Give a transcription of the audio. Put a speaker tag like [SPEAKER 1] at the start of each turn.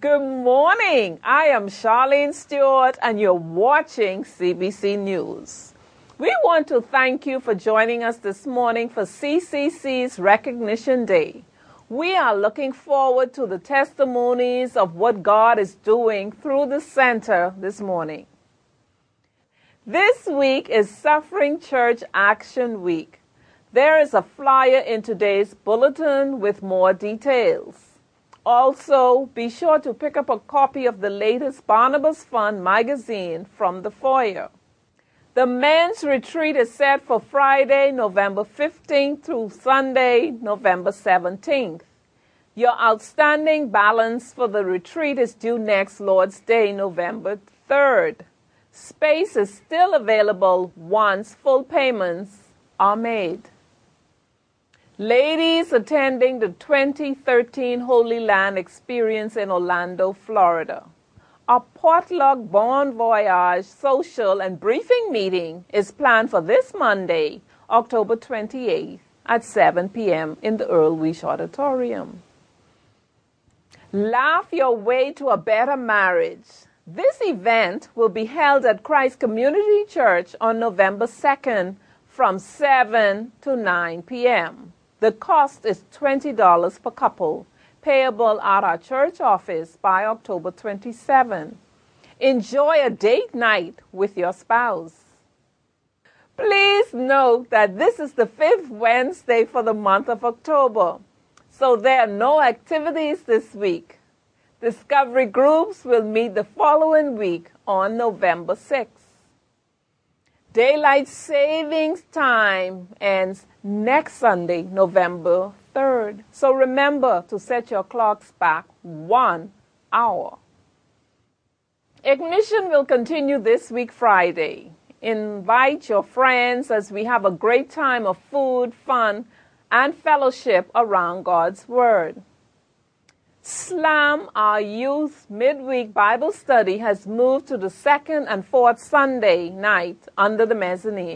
[SPEAKER 1] Good morning. I am Charlene Stewart, and you're watching CBC News. We want to thank you for joining us this morning for CCC's Recognition Day. We are looking forward to the testimonies of what God is doing through the center this morning. This week is Suffering Church Action Week. There is a flyer in today's bulletin with more details. Also, be sure to pick up a copy of the latest Barnabas Fund magazine from the foyer. The men's retreat is set for Friday, November 15th through Sunday, November 17th. Your outstanding balance for the retreat is due next Lord's Day, November 3rd. Space is still available once full payments are made. Ladies attending the 2013 Holy Land Experience in Orlando, Florida. A potluck bon voyage social and briefing meeting is planned for this Monday, October 28th at 7 p.m. in the Earl Wish Auditorium. Laugh your way to a better marriage. This event will be held at Christ Community Church on November 2nd from 7 to 9 p.m. The cost is $20 per couple, payable at our church office by October 27. Enjoy a date night with your spouse. Please note that this is the fifth Wednesday for the month of October, so there are no activities this week. Discovery groups will meet the following week on November 6th. Daylight savings time ends next Sunday, November 3rd. So remember to set your clocks back one hour. Ignition will continue this week, Friday. Invite your friends as we have a great time of food, fun, and fellowship around God's Word. Slam, our youth midweek Bible study, has moved to the second and fourth Sunday night under the mezzanine.